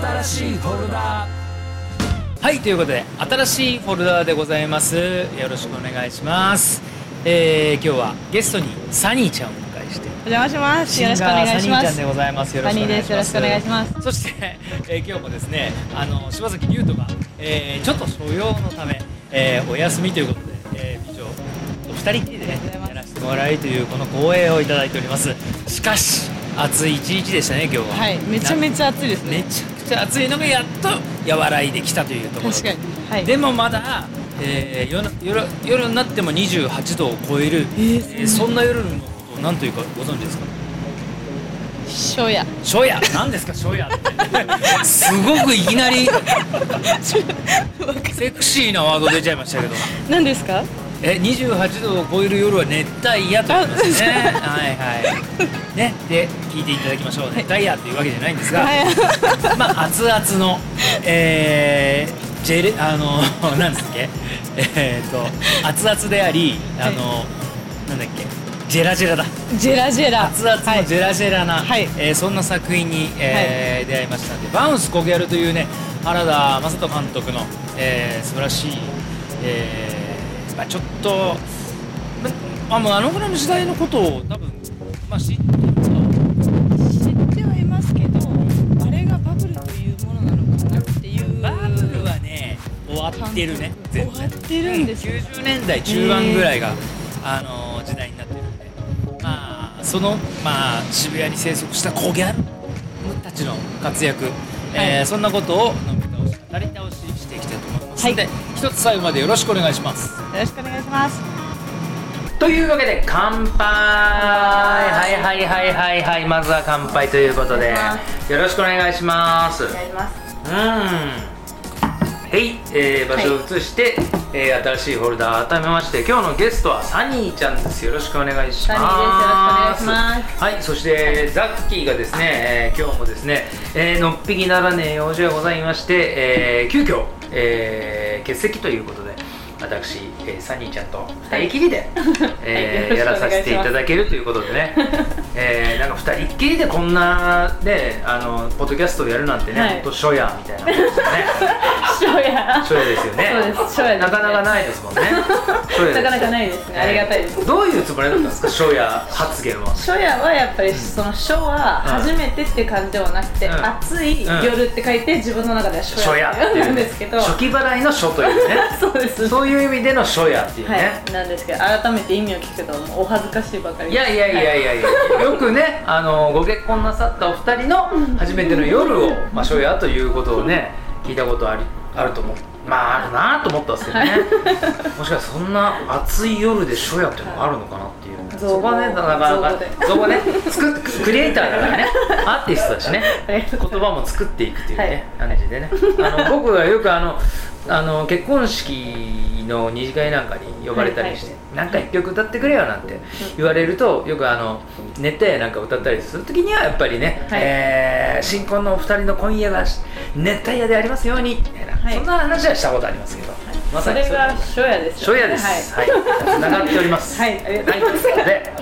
新しいフォルダはいということで新しいフォルダーでございます。よろしくお願いします。えー、今日はゲストにサニーちゃんをお迎えして。お邪魔します。よろしくお願いしシンガーサニーます。ちゃんでございます。よろしくお願いしますサニーです。よろしくお願いします。そして、えー今日もですねあの柴崎龍斗が、えーちょっと所用のため、えーお休みということで、えー、美女お二人きりでねやらせてもらいというこの光栄をいただいております。しかし暑い一日でしたね今日は。はい、めちゃめちゃ暑いですめね。ちゃくちゃ暑いのがやっと和らいできたというところ確かに。はい。でもまだ、えー夜夜夜になっても28度を超える、えーえーそんな夜のことを何というかご存知ですか？ショヤ。初夜？何ですか？初夜って すごくいきなり セクシーなワード出ちゃいましたけど何ですか？え28度を超える夜は熱帯夜と言いますね。はいはい。ねで聞いていただきましょう。熱帯夜っていうわけじゃないんですが、はい。まあ熱々のえー、ジェレあの なんですっけ？えー、と熱々でありあの、なんだっけ？ジェラジェラだ。ジェラジェラ。熱々のジェラジェラな、はい。えーそんな作品に、えー出会いましたので。バウンスコギャルというね原田雅人監督の、えー素晴らしい、えーまあ、ちょっと、まあ、もうあのぐらいの時代のことを多分、まあ、知ってる知ってはいますけど、あれがバブルというものなのかなっていう。バブルはね終わってるね終わってるんですよ。90年代中盤ぐらいが、あの時代になってるんで。まあその、まあ、渋谷に生息したコギャルたちの活躍、えーそんなことを飲み倒し語り倒ししていきたいと思いますので、はい一つ最後までよろしくお願いします。よろしくお願いします。というわけで乾杯。はいはいはいはいはい。まずは乾杯ということで。よろしくお願いします。お願いします。うん。はい、えー、場所を移して、えー新しいフォルダー改めまして今日のゲストはサニーちゃんです。よろしくお願いします。サニーです。よろしくお願いします。はい。そしてザッキーがですね、えー今日もですね、えーのっぴきならねえ用事がございまして、えー急遽、えー欠席ということで私、えーサニーちゃんと二人きりで、えーはい。やらさせていただけるということでね、えーなんか二人っきりでこんなねあのポッドキャストをやるなんてね、はい。ほんと初夜みたいなもんですよね。ショヤ。初夜ですよね。そうです。初夜ねなかなかないですもんね。なかなかないですね。ありがたいです。どういうつもりだったんですか？初夜発言は。初夜はやっぱりその初は初めてって感じではなくて、うん。暑い夜って書いて自分の中では初初夜夜っていうんですけど、初期払いの初というね。そうです。そういう意味での初夜っていうはい、ね、なんですけど改めて意味を聞くとお恥ずかしいばかりいやいやいやいやいや、よくねあのご結婚なさったお二人の初めての夜を、まあ、初夜ということをね聞いたことありあると思う。まああるなと思ったんですけどねもしかしてそんな暑い夜で初夜っていうのがあるのかなっていう。そこはねなかなかそこね。作っクリエイターだからね。アーティストだしね。言葉も作っていくというね、感じでね。あの僕がよくあのあの結婚式の二次会なんかに呼ばれたりして、なんか一曲歌ってくれよなんて言われるとよくあの熱帯夜なんか歌ったりする時にはやっぱりね、はい。えー新婚のお二人の今夜が熱帯夜でありますようにみたいな、はい。そんな話はしたことありますけど、まさにそれが初夜です初夜です。はい、つながっております。はい、はい、ありがとうございます、はい、で、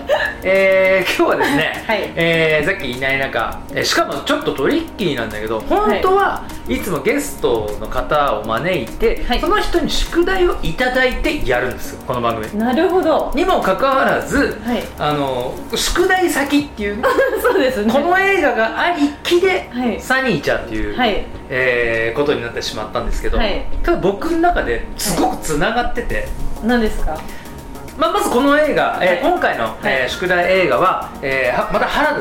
えー今日はですね、はい。えーさっきいない中、えーしかもちょっとトリッキーなんだけど本当はいつもゲストの方を招いて、はい。その人に宿題をいただいてやるんですよこの番組。なるほど。にもかかわらず、はい。あの宿題先っていう そうですね。この映画がありきで、はい。サニーちゃんっていう、はい。えーことになってしまったんですけど、はい。ただ僕の中ですごくつながってて、何ですか？まあ、まずこの映画、えーはい。今回の、えー宿題映画は、えーはまた原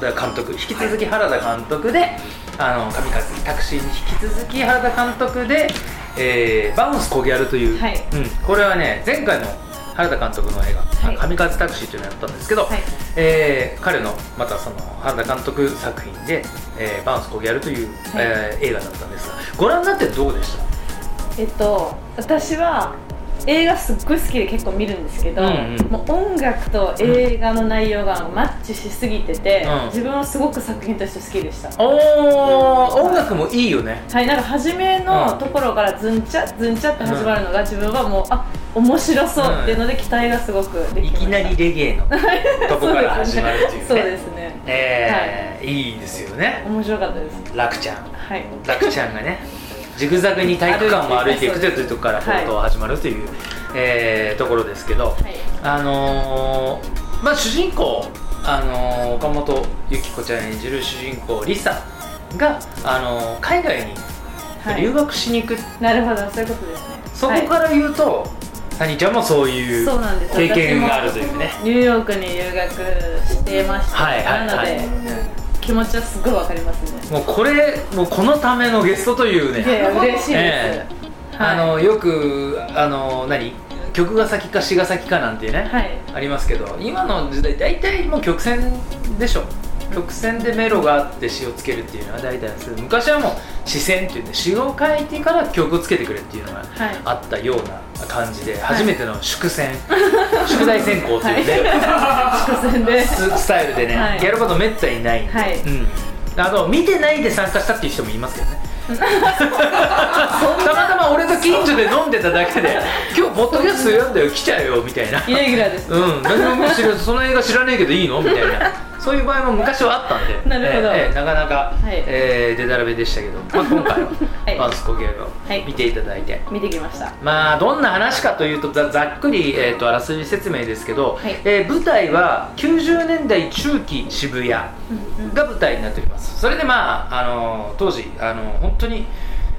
田監督引き続き原田監督で「あの神風タクシー」に引き続き原田監督で「えーバウンスコギャル」という、はい。うん、これはね前回の原田監督の映画「はい。神風タクシー」というのをやったんですけど、はい。えー彼のまたその原田監督作品で「えーバウンスコギャル」という、えー映画だったんですがご覧になってどうでした？えっと私は映画すっごい好きで結構見るんですけど、うんうん。もう音楽と映画の内容がマッチしすぎてて、うん。自分はすごく作品として好きでした。おー音楽もいいよね。はい、なんか初めのところからズンチャズンチャって始まるのが自分はもうあ面白そうっていうので期待がすごくできました。いきなりレゲエの とこから始まるっていうね。そうですね。えーいいですよね。面白かったです。楽ちゃん。はい。楽ちゃんがねジグザグに体育館を歩いていくというところから冒頭始まるという、えーところですけど、はいあのーまあ主人公、あのー岡本由紀子ちゃん演じる主人公リサが、あのー海外に留学しに行く、なるほどそういうことですねそこから言うと、谷ちゃんもそういうそうなんです経験があるというねニューヨークに留学してました、はいはいなので、はい気持ちはすごいわかりますね。もうこれもうこのためのゲストというね。いやいや嬉しいです、えあのよくあの何？曲が先か詩が先かなんてね、はい。ありますけど今の時代大体もう曲線でしょ曲線でメロがあって詩をつけるっていうのは大体なんですけど昔はもう詩線っていって詩を書いてから曲をつけてくれっていうのがはいあったような感じで、初めての粛線宿題選考というね、初戦で。ススタイルでね、はい。やることめったにないんで、はい。うん、あと見てないで参加したっていう人もいますけどね。たまたま俺と近所で飲んでただけで 今日ポッドキャスト読んだよ。来ちゃうよみたいな。イレギュラーです、うん。何も知らずその映画知らねえけどいいの？みたいなそういう場合も昔はあったんでなるほど。ええええなかなか、はい。えー、デタラメでしたけど、まあ、今回ははい。マウスコゲーはい。を見ていただいて、見てきました。まあどんな話かというとざざっくり、えー、とあらすじ説明ですけど、はい。えー舞台は90年代中期渋谷が舞台になっております。それでまああの当時あの本当に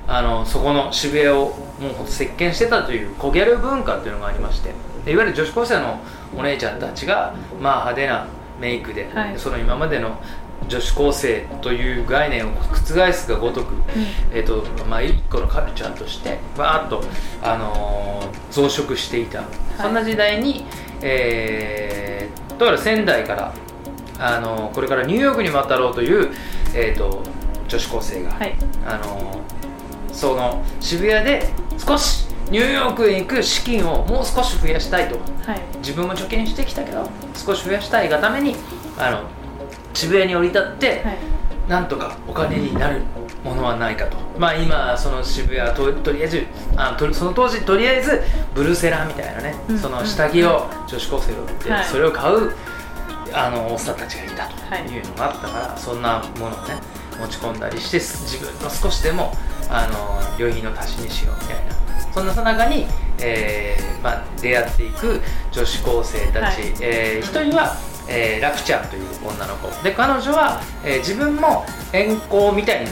あのそこの渋谷をもう席巻してたという小ギャル文化っていうのがありましてでいわゆる女子高生のお姉ちゃんたちが、まあ、派手なメイクで、はい。その今までの女子高生という概念を覆すがごとく、えーとまあ、一個のカルチャーとしてわーっと、あのー増殖していた、そんな時代に、えー、だから仙台から、あのーこれからニューヨークに渡ろうという、えー、と女子高生が、はい。あのーその渋谷で少しニューヨークへ行く資金をもう少し増やしたいと。はい。自分も貯金してきたけど少し増やしたいがためにあの渋谷に降り立って、はい。なんとかお金になるものはないかと。まあ今その渋谷はととりあえずあとその当時とりあえずブルセラみたいなね、うんその下着を女子高生が売って、はい。それを買うあのおっさんたちがいたとはい。いうのがあったから、そんなものをね持ち込んだりして自分の少しでもあの旅費の足しにしようみたいなそんなさなかに、えーまあ、出会っていく女子高生たち、はい。えー一人は、えー、ラクちゃんという女の子。で彼女は、えー自分も遠行みたいに、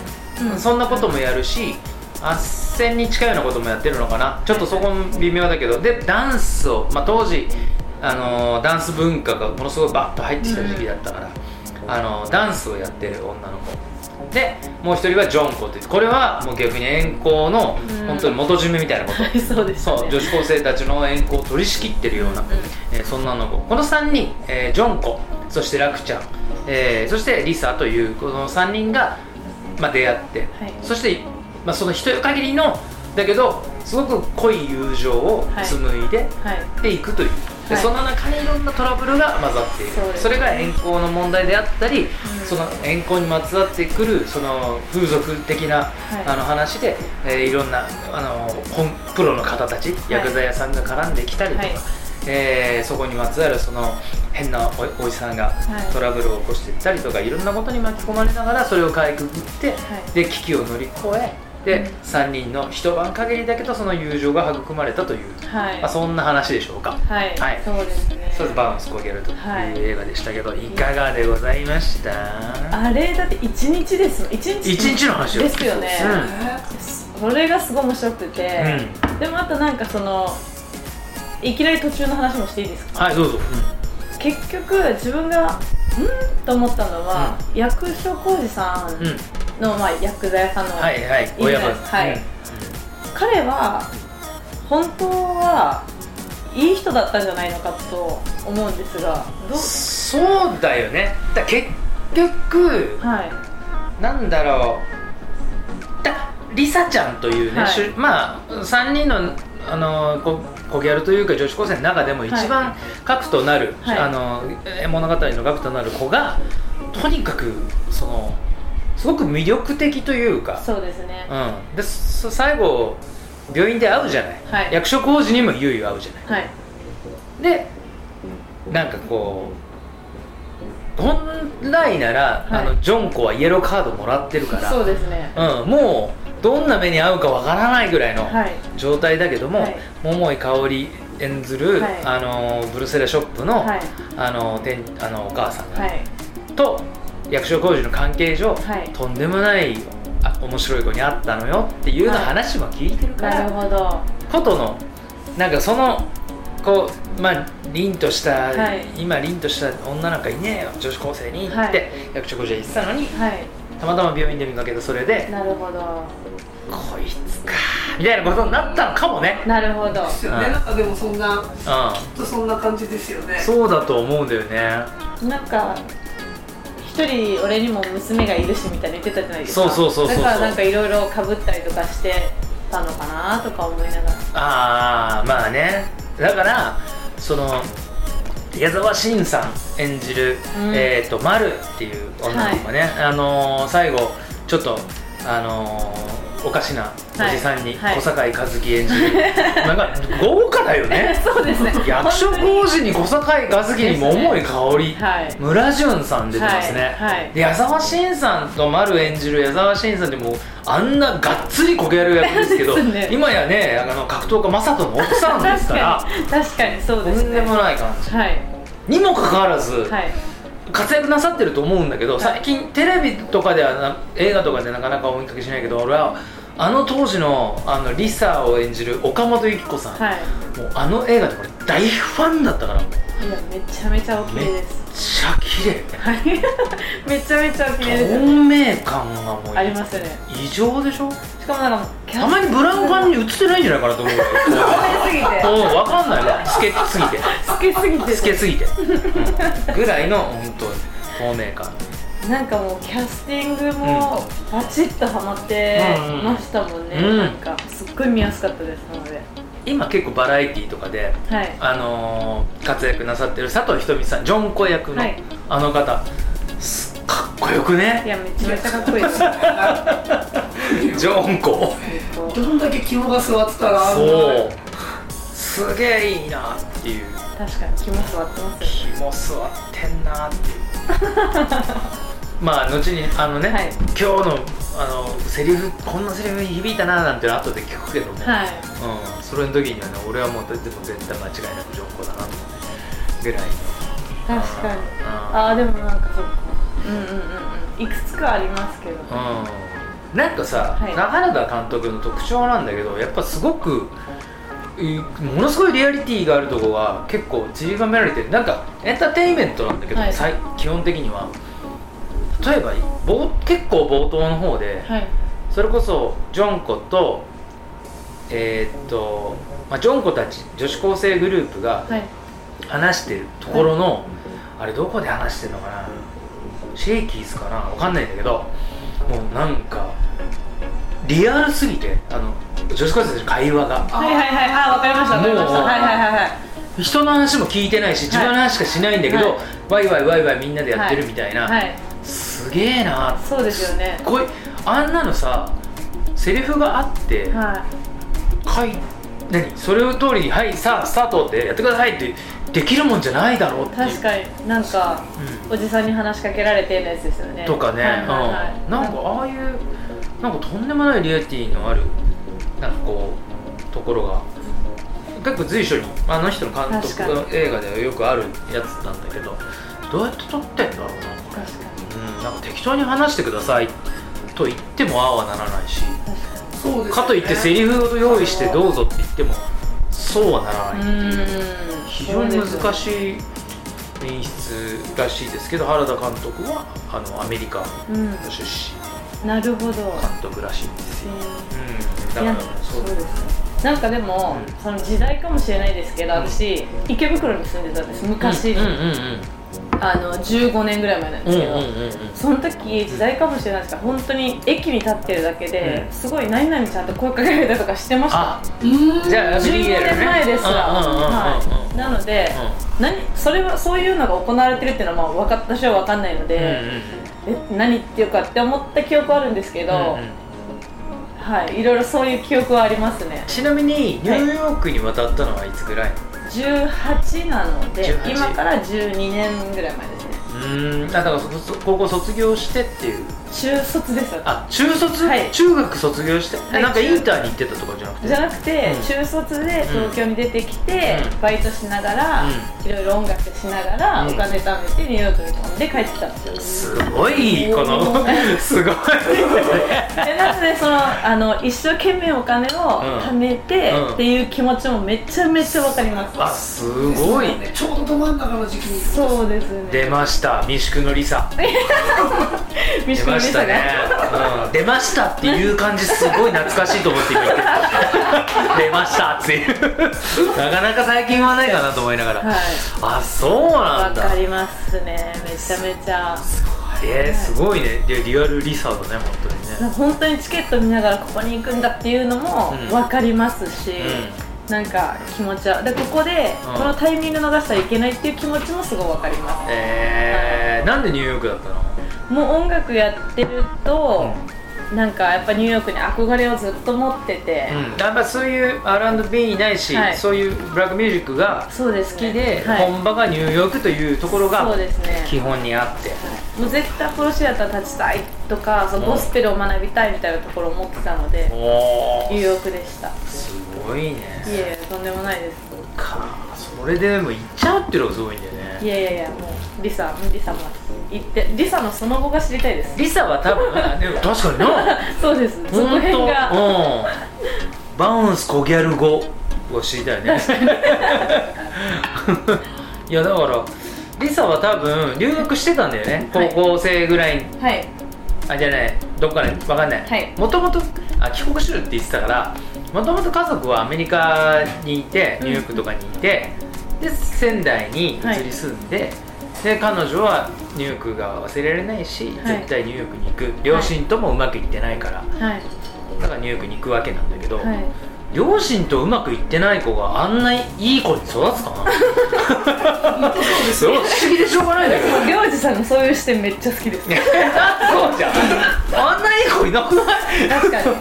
うん。そんなこともやるし斡旋に近いようなこともやってるのかな。ちょっとそこも微妙だけど。でダンスを、まあ、当時、あのーダンス文化がものすごいバッと入ってきた時期だったから、あのーダンスをやってる女の子でもう一人はジョンコってこれはもう逆に遠行のうん。本当に元締めみたいなこと、は いそうですね。そう女子高生たちの遠行を取り仕切ってるような、うん。えーそんなの子。この3人、えージョンコそしてラクちゃん、えーそしてリサというこの3人が、まあ、出会って、はい。そして、まあ、その一夜限りのだけどすごく濃い友情を紡いで、はい。でいくというで、はい。その中にいろんなトラブルが混ざっている。それが遠行の問題であったり、ん。その遠行にまつわってくるその風俗的な、い。あの話で、えーいろんなあの本プロの方たち薬剤屋さんが絡んできたりとか、はい。えーそこにまつわるその変なおおじさんがはい。トラブルを起こしていったりとか、い、ろんなことに巻き込まれながらそれをかいくぐって、で危機を乗り越えで、うん3人の一晩限りだけどその友情が育まれたという、はい。まあ、そんな話でしょうか。はい、はい。そうですね。そうですバウンスコゲルというはい。映画でしたけど、い、かがでございました？あれだって一日ですもん。一日。一日の話よ。ですよね、それがすごい面白くて、でもあとなんかそのいきなり途中の話もしていいですか？はいどうぞ、結局自分がん？と思ったのは、役所広司さうんうんんの、まあ、薬剤屋さんの、はいはい親分。はい。うん。彼は本当はいい人だったんじゃないのかと思うんですがどうそうだよね。だ結局はい。なんだろう。だリサちゃんというね、はい。まあ3人のあのこ小ギャルというか女子高生の中でも一番核となる、はい。あのえ物語の核となる子がとにかくそのすごく魅力的というか。そうですね。うん、でそ最後病院で会うじゃない、はい。役所工事にもゆい会うじゃない。はい。でなんかこう本来なら、はい。あのジョンコはイエローカードもらってるから。そうですね。うん、もうどんな目に遭うかわからないぐらいのはい。状態だけども、はい。桃井かおり演ずる、はい。あのブルセラショップの,、はい。あの店あのお母さんが、はい。と役所工事の関係上、はい。とんでもないあ面白い子に会ったのよっていうようなはい。話も聞いてるから、なるほど。ことのなんかそのこうまあ凛とした、はい。今凛とした女なんかいねえよ女子高生にって、はい役所工事は言ってたのにはい。たまたま病院で見かけたそれでなるほど。こいつかみたいなことになったのかもね。なるほど。ですよね、うん。なんかでもそんなうきっとそんな感じですよね。んそうだと思うんだよね。なんか一人俺にも娘がいるしみたいな言ってたじゃないですか。そうそうそうそうだからなんかいろいろかぶったりとかしてたのかなとか思いながら。ああまあね。だからその矢沢心さん演じる、うん。えー、と丸っていう女の子がね、あのー最後ちょっとあのーおかしなおじさんに小堺一樹演じる、なんか豪華だよね。そうですね。役所工事に小堺一樹に桃井かおり、はい。村淳さん出てますね、はいはい。で矢沢心さんと丸演じる矢沢心さんってもうあんながっつりこけやる役ですけどね。今やねあの格闘家正人の奥さんですから。確かにそうとですね。んでもない感じ。はい。にもかかわらず、はい活躍なさってると思うんだけど、い。最近テレビとかではな映画とかでなかなかお見かけしないけど俺はあの当時のあのリサを演じる岡本由紀子さん、はい。もうあの映画で俺大ファンだったからいやめちゃめちゃお綺めっ麗ですちゃ綺麗。はい。めちゃめちゃお綺麗です。透明感がもうありますよね。異常でしょ？しかもなんかたまにブラウン管に映ってないんじゃないかなと思う。よ 透明すぎて。うん分かんないわつけすぎて。透けすぎてつけすぎて、うん。ぐらいの本当に透明感。なんかもうキャスティングもバチッとハマってましたもんね、うん。なんかすっごい見やすかったですなので今結構バラエティーとかではい。あのー活躍なさってる佐藤仁美さんジョンコ役の、はい。あの方。すかっこよくいねやめちゃめちゃかっこいいです。ジョンコ。どんだけ肝が座ってたらそう。すげえいいなっていう。確かに気も座ってますよ気も座ってんなっていう。まあ後にあのね、はい。今日のあのセリフこんなセリフに響いたななんていうの後で聞くけども、はい。うん、それの時にはね俺はもうでも絶対間違いなくジョンコだなとぐらいの。確かに。あああでもなんかそう。んうんうんうん。いくつかありますけど。うん。なんかさ、はい。中原田監督の特徴なんだけどやっぱすごくいものすごいリアリティがあるとこが結構散りばめられてる。なんかエンターテインメントなんだけど、はい基本的には例えば冒結構冒頭の方で、はい。それこそジョンコとえーっと、まあ、ジョンコたち女子高生グループがはい。話してるところの、あれどこで話してるのかな？シェイキーズかな？わかんないんだけどもうなんかリアルすぎてあの女子高生たちの会話が。はいはいはい。あわかりましたわかりました。はいはいはいはい。人の話も聞いてないし自分の話しかしないんだけど、はい。ワイワイワイワイみんなでやってるみたいな、はいすげえな。そうですよね。こうい。あんなのさセリフがあって、はかい何？それを通りに「はいさあスタート」ってやってくださいってできるもんじゃないだろうって確かに。なんかうおじさんに話しかけられてのやつですよね。ん、とかね、はいはいはい。うん、なんかああいうなんかとんでもないリアリティのあるなんかこうところが。結構随所にあの人の監督確の映画ではよくあるやつなんだけどどうやって撮ってんだろうなこれなんか適当に話してくださいと言ってもああはならないしそうですよね。かといってセリフを用意してどうぞって言ってもそうはならないっていう非常に難いしい演出らしいですけど原田監督はあのアメリカうん。の出身なるほど監督らしいんですよ、うん、だからそう。ですね。なんかでも、うん。その時代かもしれないですけど私池袋に住んでたんです。昔、うん。うん。うんあの15年ぐらい前なんうんうんですけど、うんうんその時時代かもしれないですが本当に駅に立ってるだけで、うん。すごい何々ちゃんと声かけられたりとかしてました。じゃあ15年前ですら、うんうんうんうんうんはい、なので、何それはそういうのが行われてるっていうのはまあ分か私は分かんないので、うんうんえ何言っていうかって思った記憶はあるんですけど、うんうん。はい。いろいろそういう記憶はありますね。ちなみにニューヨークに渡ったのはいつぐらい、18なので18今から12年ぐらい前ですね。うーん。あだから高校卒業してっていう中卒です。あ中卒、はい。中学卒業して、えはい。なんかインターに行ってたとかじゃなくて？じゃなくて、うん。中卒で東京に出てきて、うん。バイトしながら、ういろいろ音楽しながら、うん。お金貯めてニューヨークに飛んで帰ってきたんですよ。すごいこの すごい。でなのでそのあの一生懸命お金を貯めて、うん。っていう気持ちもめちゃめちゃわかります、あすごい。ね。ちょうどど真ん中の時期に。そうですね。出ました。三宿のリサ三出宿のりさ ましたね、うん、出ましたっていう感じすごい懐かしいと思って今言ってる。出ましたっていう。なかなか最近はないかなと思いながら、はい。あそうなんだ。わかりますね。めちゃめちゃ。えー、すごいね。でリアルリサだね本当にね。本当にチケット見ながらここに行くんだっていうのもうん。分かりますし、うなんか気持ちは。でここでうん。このタイミング逃したらいけないっていう気持ちもすごい分かりまえー、なんでニューヨークだったの？すもう音楽やってると、なんかやっぱニューヨークに憧れをずっと持ってて、うん、やっぱそういう R&B ないし、はい。そういうブラックミュージックがそうですね好きで、はい。本場がニューヨークというところがそうですね。基本にあって、もう絶対プロシアター立ちたいとかそのゴスペルを学びたいみたいなところを持ってたのでおニューヨークでした。いすごいね。えいえとんでもないです。か。それでも行っちゃうっていうのがすごいんだよね。いやいやいやもうリサリサも行ってリサのその後が知りたいです。リサは多分 あでも確かにな。そうです。そこ本当？辺がうん。バウンスコギャル語を知りたいね。いやだからリサは多分留学してたんだよね。はい。高校生ぐらい。にはい。あじゃないどっかで。分かんない、はい。もともとあ帰国してるって言ってたからもともと家族はアメリカにいてニューヨークとかにいて、で仙台に移り住んで、で彼女はニューヨークが忘れられないし、はい。絶対ニューヨークに行く。両親ともうまくいってないから、はい。だからニューヨークに行くわけなんだけど、はい。両親とうまくいってない子があんないい子に育つかな？そう不思議でしょうがないんだけど。りょうじさんのそういう視点めっちゃ好きです。そうじゃん。あんないい子いなくない？確かに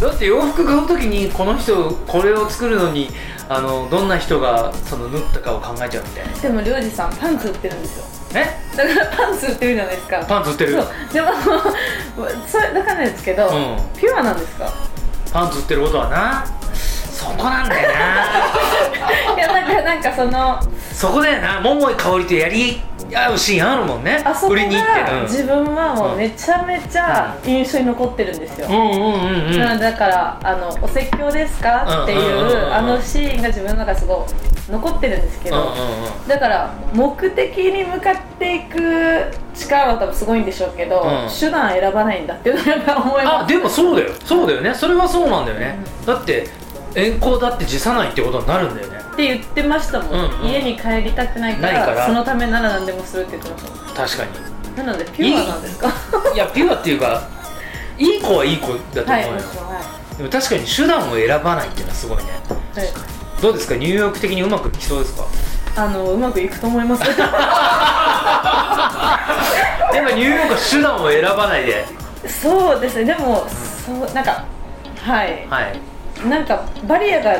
だって洋服買う時にこの人これを作るのにあのどんな人がその縫ったかを考えちゃうみたいな。でもりょうじさんパンツ売ってるんですよ。え？だからパンツ売ってるじゃないですかパンツ売ってる？そう。でもそれだからなんですけど、うん。ピュアなんですか？パンツ売ってることはなそこなんだよな。いやなんかなんかそのそこだよな。桃井かおりとやり合うシーンあるもんね。あそこが自分はもうめちゃめちゃ印象に残ってるんですよ、うんうんうんうん。だからあの「お説教ですか?」っていうんうんうん。うんうあのシーンが自分の中ですごい残ってるんですけど、うんうんうん。だから目的に向かっていく力は多分すごいんでしょうけど、うん。手段選ばないんだっていうのは思います。あでもそうだよ。そうだよね。それはそうなんだよね、だって遠行だって辞さないってことになるんだよねって言ってましたもん、うんうん。家に帰りたくないからそのためなら何でもするって言ってまし確かたなのでピュアなんですか？にいやピュアっていうかいい子はいい子だと思うよ、はいはい。でも確かに手段を選ばないっていうのはすごいね。はい。どうですか？ニューヨーク的にうまくいきそうですか？あのうまくいくと思います。でもニューヨークは手段を選ばないで。そうですね。でも、そうなんかはい。はい。なんかバリアが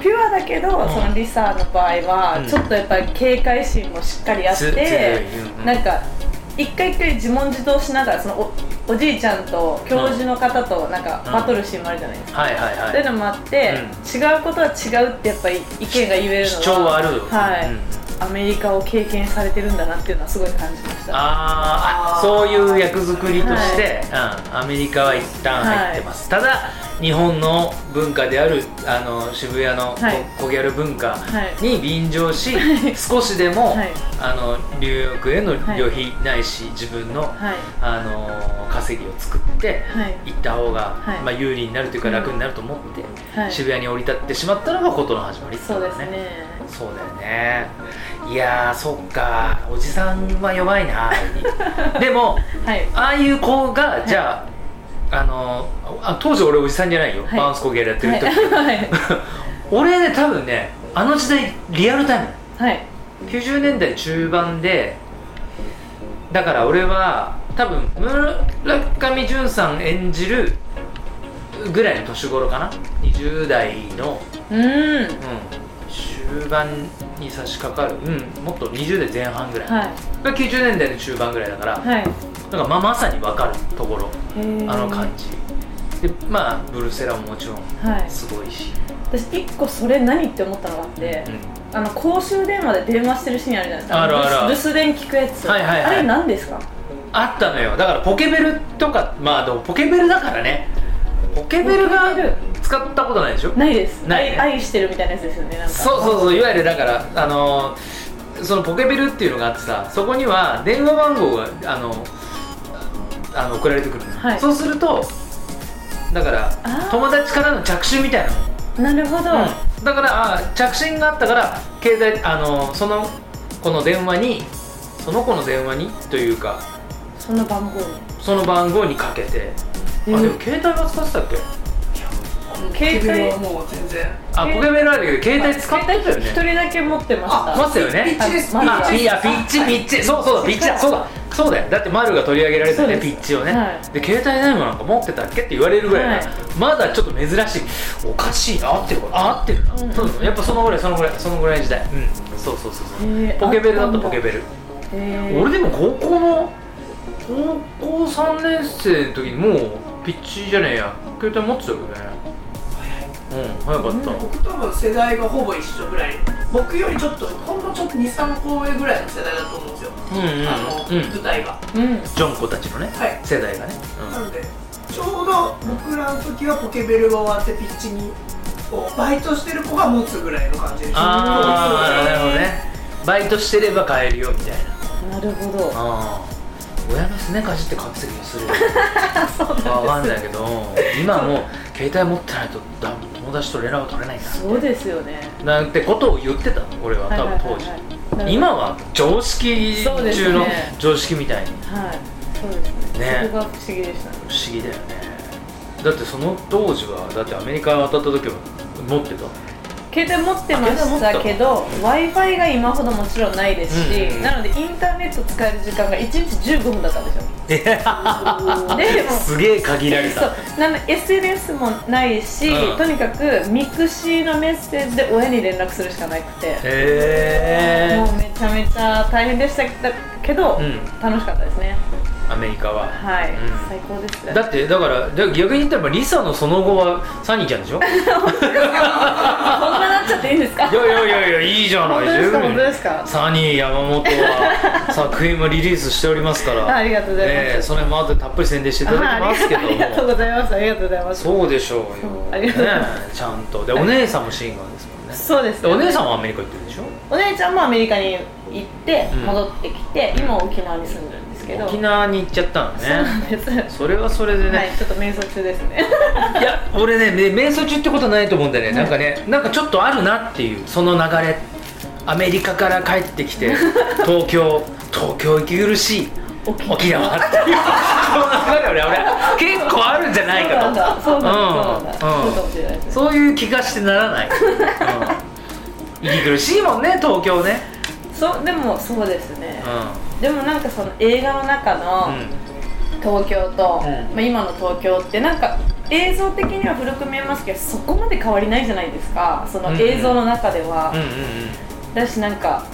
ピュアだけど、うん。そのリサの場合は、うん。ちょっとやっぱり警戒心もしっかりあって、うんうん。なんか一回一回自問自答しながらそのおおじいちゃんと教授の方となんかうんバトルシーンもあるじゃないですか、はいはいはい。そういうのもあって、違うことは違うってやっぱり意見が言えるのは主張はある。はい、うんアメリカを経験されてるんだなっていうのはすごい感じました。あーあそういう役作りとして、うん、アメリカは一旦入ってます、ただ日本の文化であるあの渋谷のはい。ココギャル文化はい。に便乗し、少しでも、はい。あのニューヨークへのはい。旅費ないし自分の、はい。あの稼ぎを作ってはい。行った方が、はい。まあ、有利になるというか楽になると思って、はい。渋谷に降り立ってしまったのが事の始まりってそうですねそうだよね。いやーそっか。おじさんは弱いな でもはい。ああいう子がじゃあ、あのあ当時俺おじさんじゃないよ、はい。バウンスコギャルやってる時、はい。俺ね多分ねあの時代リアルタイム。はい。90年代中盤でだから俺は多分村上淳さん演じるぐらいの年頃かな。20代の、うん。うん、終盤に差し掛かる、うん、もっと20代前半ぐらい、はい。が90年代の中盤ぐらいだから、はい。だからまあまさに分かるところ。あの感じ。でまあブルセラももちろんはい。すごいし、私一個それ何って思ったのがあって、うんあの公衆電話で電話してるシーンあるじゃないですか。あるあるある。留守電聞くやつ、はいはいはい。あれ何ですか？あったのよ。だからポケベルとかまあでもポケベルだからねポケベルが使ったことないでしょ？ないです。ないね。愛愛してるみたいなやつですよねなんか。そうそうそう。いわゆるだからあのーそのポケベルっていうのがあってさそこには電話番号があのあの送られてくるの、はい。そうするとだから友達からの着信みたいななるほど、うん。だからあ着信があったから携帯あのその子の電話にその子の電話にというかその番号に。その番号にかけて、えあでも携帯は使ってたっけ？携帯。はもう全然。あポケベルあるけど携帯使ってたよ携帯一ね人だけ持ってました。あ持ってたよね。ピッチです。はいあピいやピッチピッチ。そうそうだピッチ。だそうだそうだよ。だって丸が取り上げられてねピッチをね、はい。で携帯電話なんか持ってたっけって言われるぐらいな、はい。まだちょっと珍しい。おかしいな合ってるかなあ合ってるな、うんうん。そうやっぱそのぐらいそのぐらいそのぐらいの時代。うん。そうそうそうそう。ポケベルだあったポケベル。俺でも高校の高校3年生の時にもうピッチじゃねえや。携帯持ってたけどねうん早かった、僕多分世代がほぼ一緒ぐらい。僕よりちょっとほんのちょっと23個上ぐらいの世代だと思うんですよ、うんうん。あの、うん。舞台が。うん。ジョンコたちのね、はい。世代がね、なのでちょうど僕らの時はポケベルが終わってピッチにこうバイトしてる子が持つぐらいの感じでした。ああなるほどね。バイトしてれば買えるよみたいな。なるほど。ああ親のすねかじってかけせにするよ。わかんないけど今はもう携帯持ってないとだ友達と連絡が取れないんだそうですよね。なんてことを言ってたの俺は多分当時、今は常識そうです中のね。常識みたいに。はい。そうですね。ね。そこが不思議でした。ね不思議だよね。だってその当時はだってアメリカ渡った時は持ってた携帯持ってましたけど w i f i が今ほどもちろんないですし、うんうんなのでインターネット使える時間が1日15分だったんですよ。でも すげえ限られそうたなの SNS もないし、うん。とにかく mixi のメッセージで親に連絡するしかなくて、へもうめちゃめちゃ大変でしたけど、うん。楽しかったですねアメリカは。はい、うん。最高です。だってだからで逆に言ったらリサのその後はサニーちゃんでしょ？いこんななっちゃっていいんですかやいやいやいやいいじゃないですか本当ですかサニー山本は作品もリリースしておりますからあありがとうございますねえそれも後でたっぷり宣伝していただ。きますけどあありがとうもございますありがとうございますそうでしょうよありがとうございまねえちゃんとでお姉さんもシンガーですもんねそうですでお姉さんはアメリカ行ってるでしょお姉ちゃんもアメリカに行ってうん戻ってきて、今沖縄に住んでるんですけど。沖縄に行っちゃったのそうなんねです、それはそれでね、はいちょっと瞑想中ですね。いや俺ねめ瞑想中ってことはないと思うんだよね、はい。なんかねなんかちょっとあるなっていうその流れ。アメリカから帰ってきて 東京。東京息苦しい。沖沖縄っていう。この流れ俺俺結構あるんじゃないかと。そうそういう気がしてならない、うん、息苦しいもんね東京ねそうでもそうですね、うでもなんかその映画の中のん、うん。東京と、うん。まあ、今の東京ってなんか映像的には古く見えますけどそこまで変わりないじゃないですか。その映像の中では、うんうんだしなんか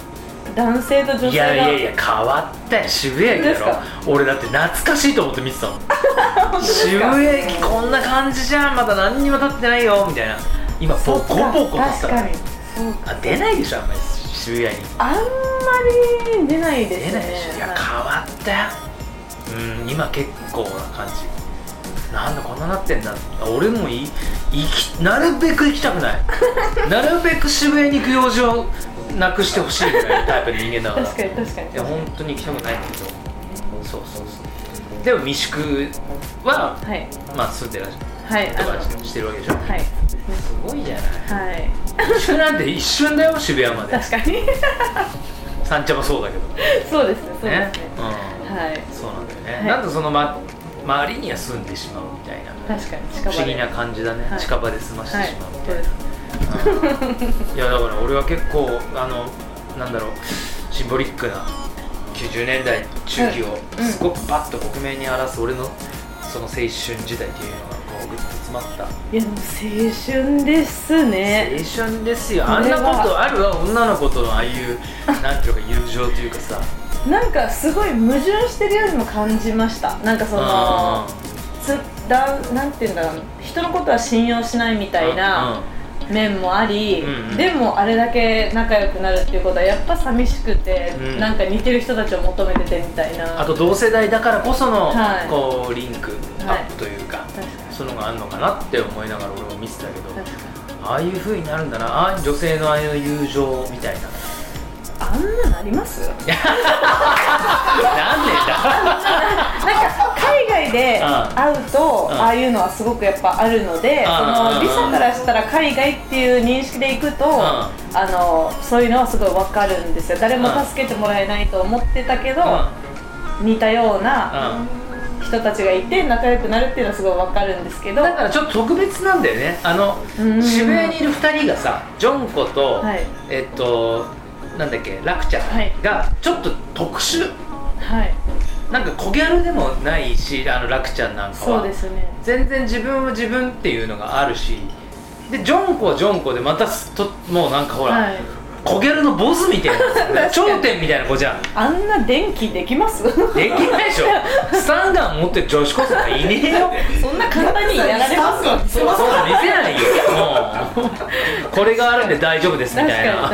男性と女うん、性がいやいやいや変わったよ。渋谷駅だろ。俺だって懐かしいと思って見てたの 本当です渋か谷駅こんな感じじゃん。まだ何にも経ってないよ。みたいな。今ボコボコとさ確かに。そうあ出ないでしょあんまり渋谷に。あんまり出ないですね。出ないでしょ。いやはい変わったよ。うん今結構な感じ。なんだこんななってんだ。俺もい行きなるべく行きたくない。なるべく渋谷に行く用事をなくしてほしいぐらいのタイプの人間だから。確かに確かに。いや本当に行きたくないんだけど。そうそうそう。でも未宿ははい。まあ住んでらっしゃはい。るとかしてるわけでしょ。はいすごいじゃない。はい。未宿なんて一瞬だよ渋谷まで。確かに。三茶もそうだけど。そうですねそうですね。うん。はい。そうなんだよね、はい。なんでその、ま、周りには住んでしまうみたいな。確かに近場で。不思議な感じだね、はい。近場で済ましてはいしまうみたいな、うん。いやだから俺は結構あのなんだろう。シンボリックな90年代中期をうん。すごくパッと克明に表す俺のその青春時代っていうのがまった。いや青春ですね。青春ですよ。あんなことあるわ。女の子とのああいう なんていうか友情というかさ。なんかすごい矛盾してるようにも感じました。なんかそのつだなんていうんだろう。人のことは信用しないみたいな面もあり、うんうん。でもあれだけ仲良くなるっていうことはやっぱ寂しくて、うん。なんか似てる人たちを求めててみたいな。あと同世代だからこその、はい。こうリンクアはいップというか、確かにそのがあるのかなって思いながら俺も見てたけどああいう風になるんだなああ女性のああいう友情みたいな。あんななります？何年だなんか海外で会うと、うん。ああいうのはすごくやっぱあるので、うん。そのリサからしたら海外っていう認識でいくと、ん。あのそういうのはすごい分かるんですよ。誰も助けてもらえないと思ってたけど、似たようなうん人たちがいて仲良くなるっていうのはすごい分かるんですけど。だからちょっと特別なんだよね。あのうん。渋谷にいる2人がさジョンコと、はい。えっとなんだっけラクちゃはい。んがちょっと特殊。はい。なんか小ギャルでもないしあのラクちゃんなんかは。そうですね。全然自分は自分っていうのがあるし。でジョンコはジョンコでまたすともうなんかほら、はい小ギャルのボスみたいな。頂点みたいな子じゃん。あんな電気できます？できないでしょ。スタンガン持ってる女子高生がいねえよ。そんな簡単にやられます？そうそう見せないよ。もう。これがあるんで大丈夫ですみたいな。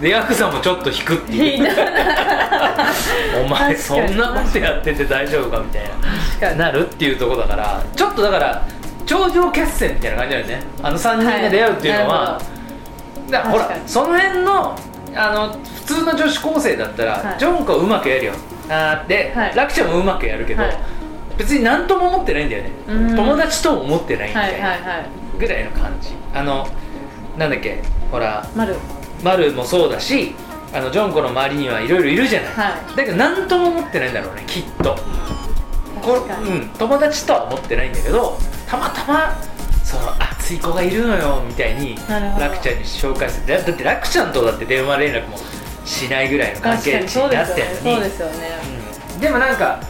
でヤクザもちょっと引くっていう。お前そんなことやってて大丈夫かみたいな。なるっていうところだから。ちょっとだから頂上決戦みたいな感じだよね。あの3人が出会うっていうのは、はいだからほらその辺のあの普通の女子高生だったら、はい。ジョンコはうまくやるよ。あーで、はい。ラクちゃんもうまくやるけど、はい。別に何とも思ってないんだよね。うん。友達とも思ってないみたはいいなぐらいの感じ。あのなんだっけほら丸マルもそうだしあのジョンコの周りにはいろいろいるじゃない、はい。だけど何とも思ってないんだろうねきっと。こうん、友達とは思ってないんだけどたまたまその熱い子がいるのよみたいになるほど。ラクちゃんに紹介してだだってラクちゃんとだって電話連絡もしないぐらいの関係値になってるのに。そうですよね。うん。でもなんか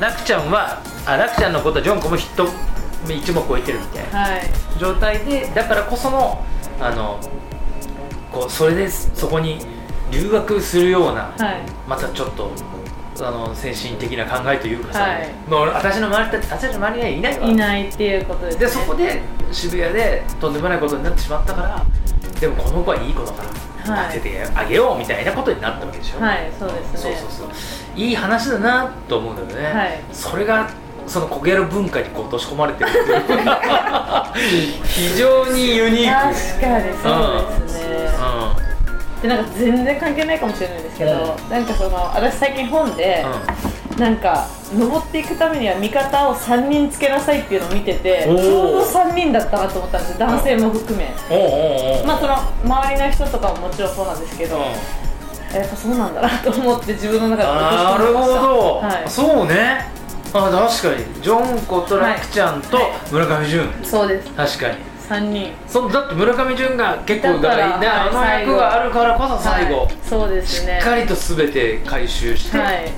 ラクちゃんはあラクちゃんのことはジョンコもヒット一目置いてるみたいなはい。状態でだからこそのあのこうそれでそこに留学するようなはい。またちょっとあの先進的な考えというかさ、はい。もう俺私の周りだって私の周りにはいないわ。いないっていうことですね。でそこで渋谷でとんでもないことになってしまったからでもこの子はいい子だから、はい。当ててあげようみたいなことになったわけでしょ、はいそうですね。そうそうそう。いい話だなと思うんだよね、はい。それがそのコゲロ文化にこう落とし込まれてるっていう。の が非常にユニーク。確かにそうですね、でなんか全然関係ないかもしれないですけど、なんかその私最近本で、なんか登っていくためには味方を3人つけなさいっていうのを見ててちょうど3人だったなと思ったんですよ。男性も含め、うん、まあその周りの人とかももちろんそうなんですけど、うん。やっぱそうなんだなと思って自分の中で落としなるほど、はい、そうね。あ確かに。ジョンコとラクちゃんとはい。村上淳、そうです。確かに3人。そだって村上淳が結構だからだからあのはい役があるからこそ最後、はいそうでしすね。っかりと全て回収して、はい。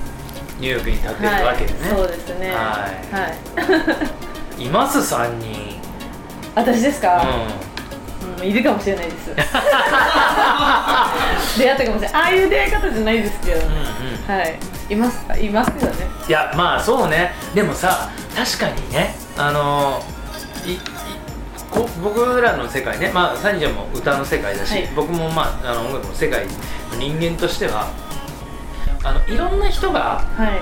ニューヨークに立ってるわけでね、はい、そうですね。ははい。い、います？3人。私ですか、ううん、いるかもしれないです。出会ったかもしれない。ああいう出会い方じゃないですけど、ん、うんうん。はい。いますか？いますよね。いやまあそうね。でもさ確かにねあのいいこ僕らの世界ねまあサニーちゃんも歌の世界だし、はい。僕もまああの音楽の世界の人間としてはあのいろんな人がは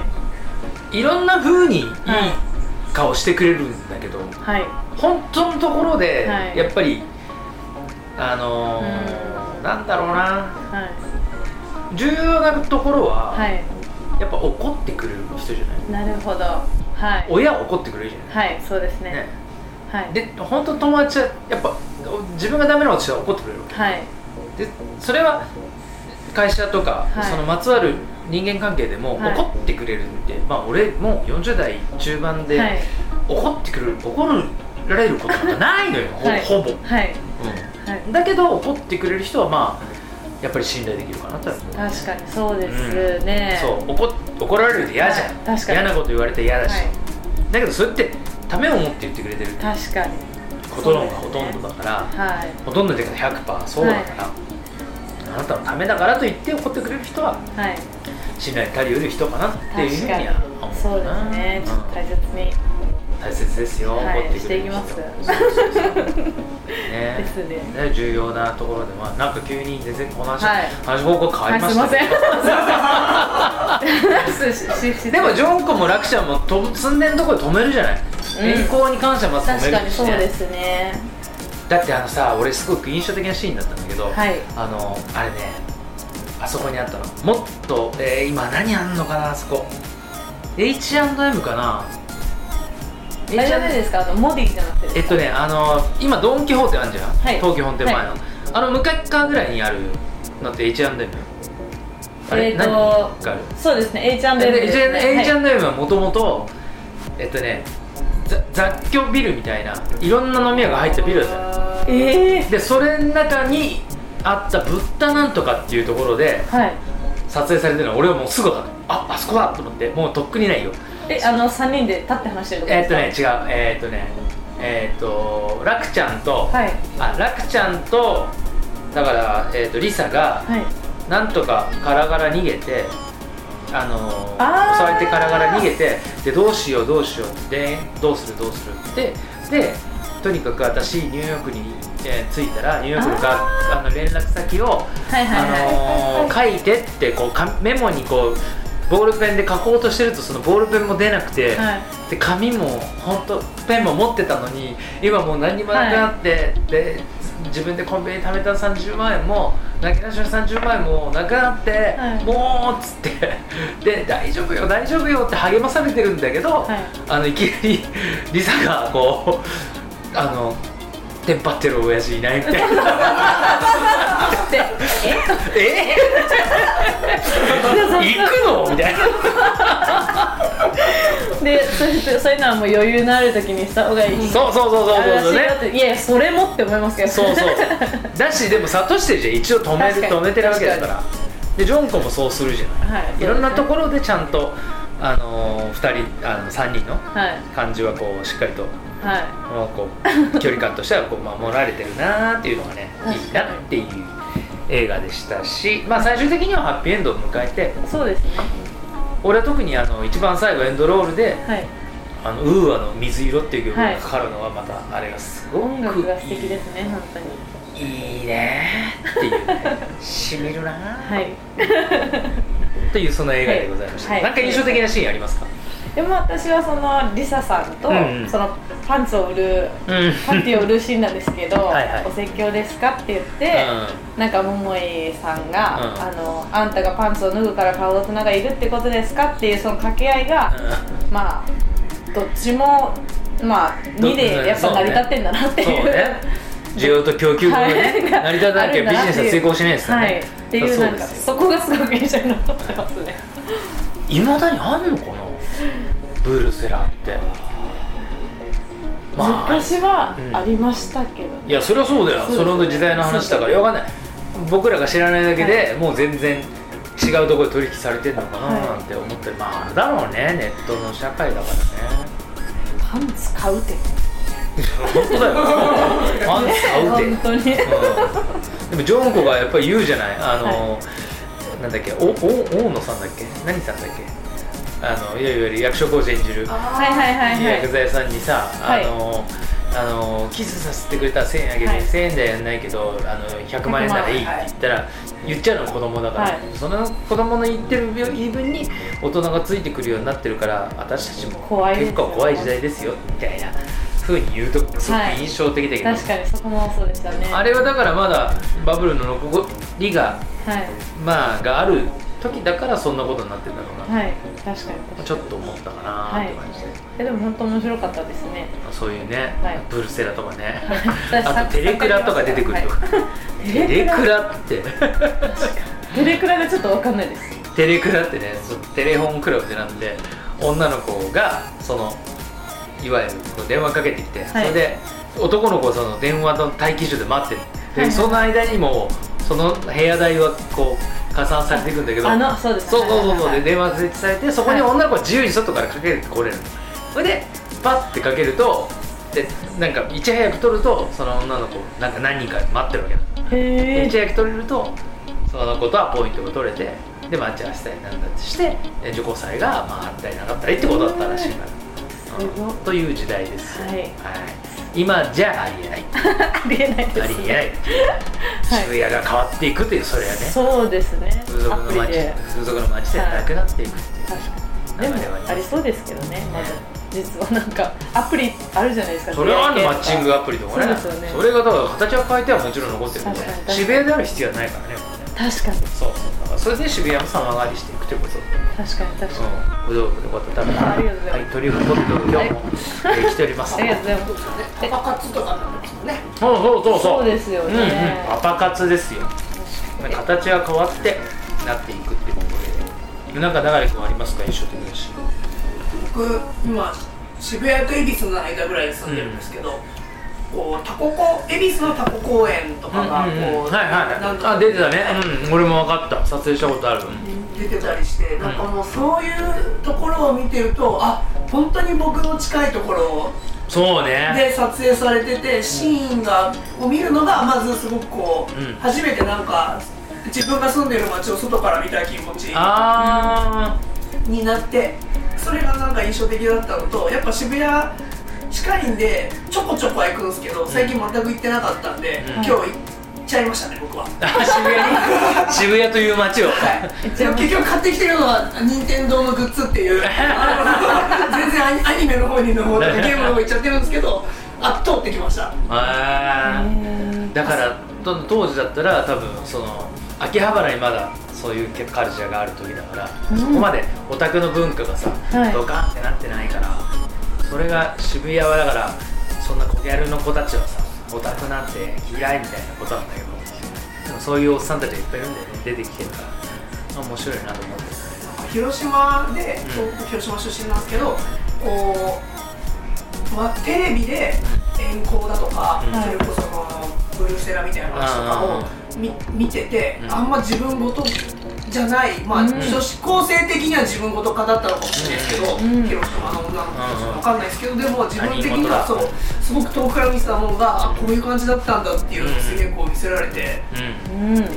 い。いろんな風にい。いはい顔してくれるんだけど、はい。本当のところで、はい。やっぱりあのーうん。なんだろうな。はい。重要なところは、はい。やっぱ怒ってくれる人じゃない？なるほど。はい。親は怒ってくれるじゃない？はいそうですね。ねはい。で本当の友達はやっぱ自分がダメなことしたら怒ってくれるわはい。けでそれは会社とか、はい。そのまつわる人間関係でもはい。怒ってくれるって、まあ俺もう40代中盤で、はい。怒ってくれる怒られることなんかないのよ、ほぼ、はい。うん。はい。だけど怒ってくれる人はまあやっぱり信頼できるかなと確かにそうですね、そう怒怒られると嫌じゃん、はい確かに。嫌なこと言われて嫌だし、はい。だけどそれってためを持って言ってくれてる。確かに。ことの方がほとんどだから、はい。ほとんどでか100%そうだから、あなたのためだからと言って怒ってくれる人ははい。信頼に足りうる人かなっていうふうには思うそうですね。ちょっと大切に大切ですよ、はい怒ってくれる人。していきます。ね。ですね。ね重要なところでまあなんか急に全然お話、はい。話方向変わりましたはいすいません。でもジョンコもラクちゃんも飛ぶ積んでるところで止めるじゃない、うん。に関してはまず止め確かにるしねそうですね。だってあのさ俺すごく印象的なシーンだったんだけど、はい。あのあれねあそこにあったの。もっと、えー今何あんのかなあそこ。H&M かなあれじゃないですか？あのモディじゃなくてえっとねあの今ドン・キホーテあるじゃん、はい。東京本店前の、はい。あの向かい側ぐらいにあるのって H&M あれ、えーと何がある？そうですね H&M でですね。H&M はもともとえっとねざ雑居ビルみたいないろんな飲み屋が入ったビルだったの。はいええでそれの中にあったブッダなんとかっていうところではい。撮影されてるの俺はもうすぐ分かったああそこだと思ってもうとっくにないよえあの三人で立って話してるとこえですか？ーっとね違う。えーっとねえーっとラクちゃんと、はい。あラクちゃんとだから、えーっとリサがはい。なんとかカラガラ逃げてあのーあー。襲われてカラガラ逃げてでどうしようどうしようでどうするどうするってでとにかく私ニューヨークに、えー着いたらニューヨークのがあの連絡先を、はいはいはい。あのー書いてってこうかメモにこうボールペンで書こうとしてるとそのボールペンも出なくて、はい。で紙も本当ペンも持ってたのに今もう何にもなくなって、で自分でコンビニで貯めた30万円もなきなしの30万円もなくなって、はい。もうっつってで大丈夫よ大丈夫よって励まされてるんだけど、はい。あのいきなりリサがこうあのテンパってる親父いないみたいなでえ？行くの？みたいな。えでそういうそういうのはもう余裕のある時にした方がいいそうそうそうそうそうそうね。いやいやそれもって思いますけど。そうそう。だしでも諭してるじゃん。一応止める止めてるわけだから。でジョンコもそうするじゃない、はい。いろんなところでちゃんとあのー、2人あの3人のはい。感じはこうしっかりと、はい。まあ、こう距離感としてはこう守られてるなーっていうのがねいいなっていう映画でしたし、まあ、最終的にはハッピーエンドを迎えてそうですね。俺は特にあの一番最後エンドロールではい「あのウーアの水色」っていう曲はい。がかかるのはまたあれがすごく音楽が素敵ですね本当に。いいねーっていうね。しみるなー。はい。っていうその映画でございました、はい。なんか印象的なシーンありますか、でも私はそのリサさんと、うんうん。そのパンツを売るうん。パンティを売るシーンなんですけど はいはい。お説教ですかって言って、なんか桃井さんが、うん。あのあんたがパンツを脱ぐから顔大人がいるってことですかっていうその掛け合いが、まあどっちもまあど2でやっぱ成り立ってんだなっていう。そうね。需要と供給がね、はい。成り立たなきゃビジネスは成功しないですからね、はい、っていうなんかそこがすごく印象に残ってますね。いまだにあんのかな？ブルセラって。まあ昔はうんありましたけど、いやそれはそうだよ。その時代の話だからそうわかんない僕らが知らないだけで、もう全然違うところで取引されてるのかなはい。なんて思ってる、まああれだろうねネットの社会だからね。パンツ買うって。本当だよ。パンツ買うって。本当に。うん。でもジョンコがやっぱり言うじゃない。あの、なんだっけおお大野さんだっけ？何さんだっけ？あのいわゆる役所広司演じるはいはいはいはい。薬剤さんにさ、はい。あのあのキスさせてくれたら1000円あげる、はい。1000円でやんないけどあの100万円ならいいって言ったら、言っちゃうの子供だから、はい。その子供の言ってる言い分に大人がついてくるようになってるから私たちも結構怖い時代ですよみたいなふうに言うとすごく印象的だけど、確かにそこもそうでしたね。あれはだからまだバブルの残りがはい。まあがある時だからそんなことになってるんだろうな、はい確かにちょっと思ったかなって感じで、えでも本当面白かったですね。そういうね、はい。ブルセラとかね。はい。あとテレクラとか出てくるとか、はい。テレクラって。テレクラがちょっと分かんないです。テレクラってねそのテレホンクラブでなんで女の子がそのいわゆる電話かけてきて、それで男の子はその電話の待機所で待ってる。で、はいはいその間にもその部屋代はこう加算されていくんだけど。あのそうです。そうそうそうで電話設置されてそこに女の子は自由に外からかけてこれる、それでパッてかけるとでなんかいち早く撮るとその女の子なんか何人か待ってるわけだでへえいち早く撮れるとその子とはポイントが取れてで待ち合わせたりなんだってしてで受講祭がまああったりなかったりってことだったらしいから、うん。という時代です。よはい今じゃありえない。ありえないですありえない、はい。渋谷が変わっていくというそれはね。そうですね。ア風俗の街風俗の街でなくなっていくっていう、確かにでもありそうですけどねまだ。実はなんかアプリあるじゃないですかそれはあるのマッチングアププリとかね。そうですよね。それがだから形を変えてはもちろん残ってるけど確かに確かに。渋谷である必要はないからねね。確かに。そうそれで渋谷も様変わりしていくということ確かに確かに、うん、どうよかった。らあありがとうございます。はい、トリュフポテト今日も、えー来ております。ありがとうございます。パパ活とかなんですもんね。そうそうそうそう。ですよね。うんうん、パパ活ですよ。形が変わってなっていくっていうことで。なんか流れ君ありますか？印象的だし。僕今渋谷と恵比寿の間ぐらいに住んでるんですけど、こうタココ恵比寿のタコ公園とかがこう、はいはい。なんとあ出てたね。うん。俺も分かった。撮影したことある出てたりしてなんかもうそういうところを見てるとあ本当に僕の近いところそうね。で撮影されててシーンがを見るのがまずすごくこう、うん。初めてなんか自分が住んでる街を外から見た気持ちあになってそれがなんか印象的だったのとやっぱ渋谷近いんでちょこちょこは行くんですけど最近全く行ってなかったんで、うん。今日行っちゃいましたね僕は。ー渋谷に？渋谷という街を。はい、でも結局買ってきてるのは任天堂のグッズっていう 全然アニアニメの方にの方とかゲームの方行っちゃってるんですけどあ通ってきました。だからと当時だったら多分その秋葉原にまだそういうカルチャーがある時だから、うん。そこまでオタクの文化がさ、はい。ドカンってなってないからそれが渋谷はだからそんなコギャルの子たちはさオタクなんて嫌いみたいなことなんだけどでもそういうおっさんたちがいっぱいいるんだよね。出てきてるから。面白いなと思って。広島で、うん。僕広島出身なんですけどこう、まあ、テレビで遠行だとか、うん。それこそブルーセラみたいな話とかをみ見てて、うん。あんま自分ごとじゃない、まあうん。女子高生的には自分ごと化だったのかもしれないですけど、うん。広島の女の子わかんないですけどでも自分的にはそうすごく遠くから見てたものがあこういう感じだったんだっていうのをすげえこう見せられて、うん。うんなんか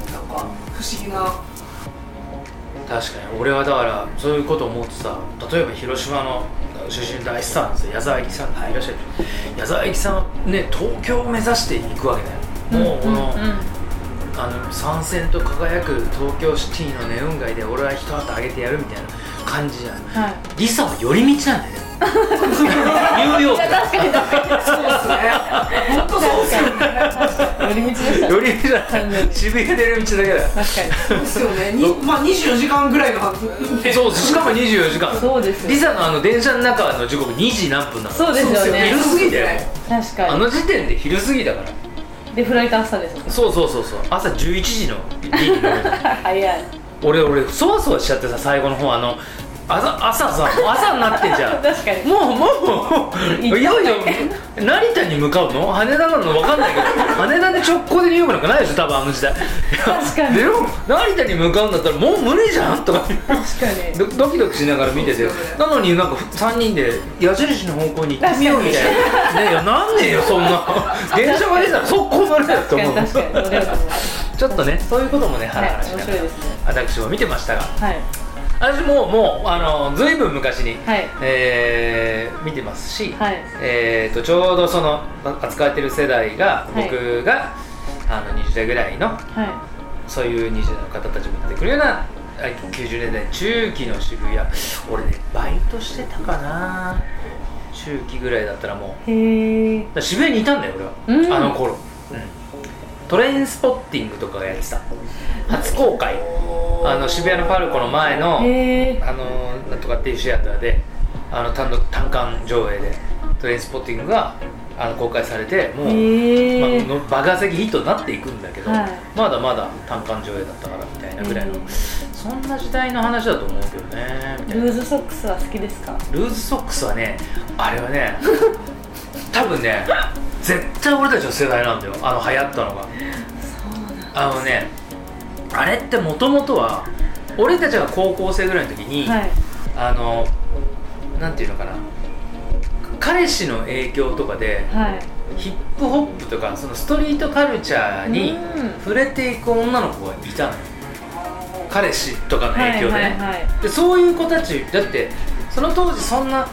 不思議な。確かに。俺はだからそういうことを思ってさ例えば広島の出身大スターなんですよ。矢沢永吉さんっていらっしゃる、矢沢永吉さんはね東京を目指していくわけだよ。もうこの,、あの参戦と輝く東京シティのネオン街で俺は一旗あげてやるみたいな感じじゃん。はい。リサは寄り道なんだよ。ねニューヨークだ確かに。そうですね。本当そうですよね。寄り道でした。寄り道じゃない渋谷出る道だけだよ。確かそうですよね。にまあ24時間ぐらいのはず。で。そうしかも24時間。にそうですリよサのあの電車の中の時刻2時何分なの？そうですよね。昼過ぎだよ。確かに。あの時点で昼過ぎだからでフライト朝ですもんそうそうそうそう。朝11時の便に乗るの。早い。俺俺そわそわしちゃってさ最後の方あの朝朝さ朝になってんじゃん。確かに。もうもういよいよ成田に向かうの？羽田なの分かんないけど羽田で直行でニューヨークなんかないでしょ多分あの時代。確かに。でも成田に向かうんだったらもう無理じゃんとか。確かに。ドドキドキしながら見てて、なのになんか3人で矢印の方向に行ってみようみたいな。ねいやなんねえよそんな。電車が出たら速攻乗れよって思う。確ちょっとねそういうこともねハラハラしながら、はい面白いですね。私も見てましたが。はい私ももうあのずいぶん昔に、はい。えー見てますし、はい。えー、とちょうどその扱われてる世代がはい。僕が、あの20代ぐらいのはい。そういう20代の方たちも出てくるようなあ90年代中期の渋谷。俺ねバイトしてたかな。中期ぐらいだったらもう。渋谷にいたんだよ俺は、うん。あの頃、うん、トレインスポッティングとかがやってた。初公開。あの渋谷のパルコの前のあのなんとかっていうシアターであの単独単館上映でトレインスポッティングがあの公開されてもう、まあ、の爆発的ヒットになっていくんだけど、はい。まだまだ単館上映だったからみたいなぐらいの、うんそんな時代の話だと思うけどねルーズソックスは好きですか？ルーズソックスはねあれはね 多分ね絶対俺たちの世代なんだよあの流行ったのが。あのねあれってもともとは俺たちが高校生ぐらいの時に、はい。あのなんていうのかな。彼氏の影響とかではい。ヒップホップとかそのストリートカルチャーにうん。触れていく女の子がいたのよ。彼氏とかの影響でね、はいはいはいでそういう子たちだってその当時そんな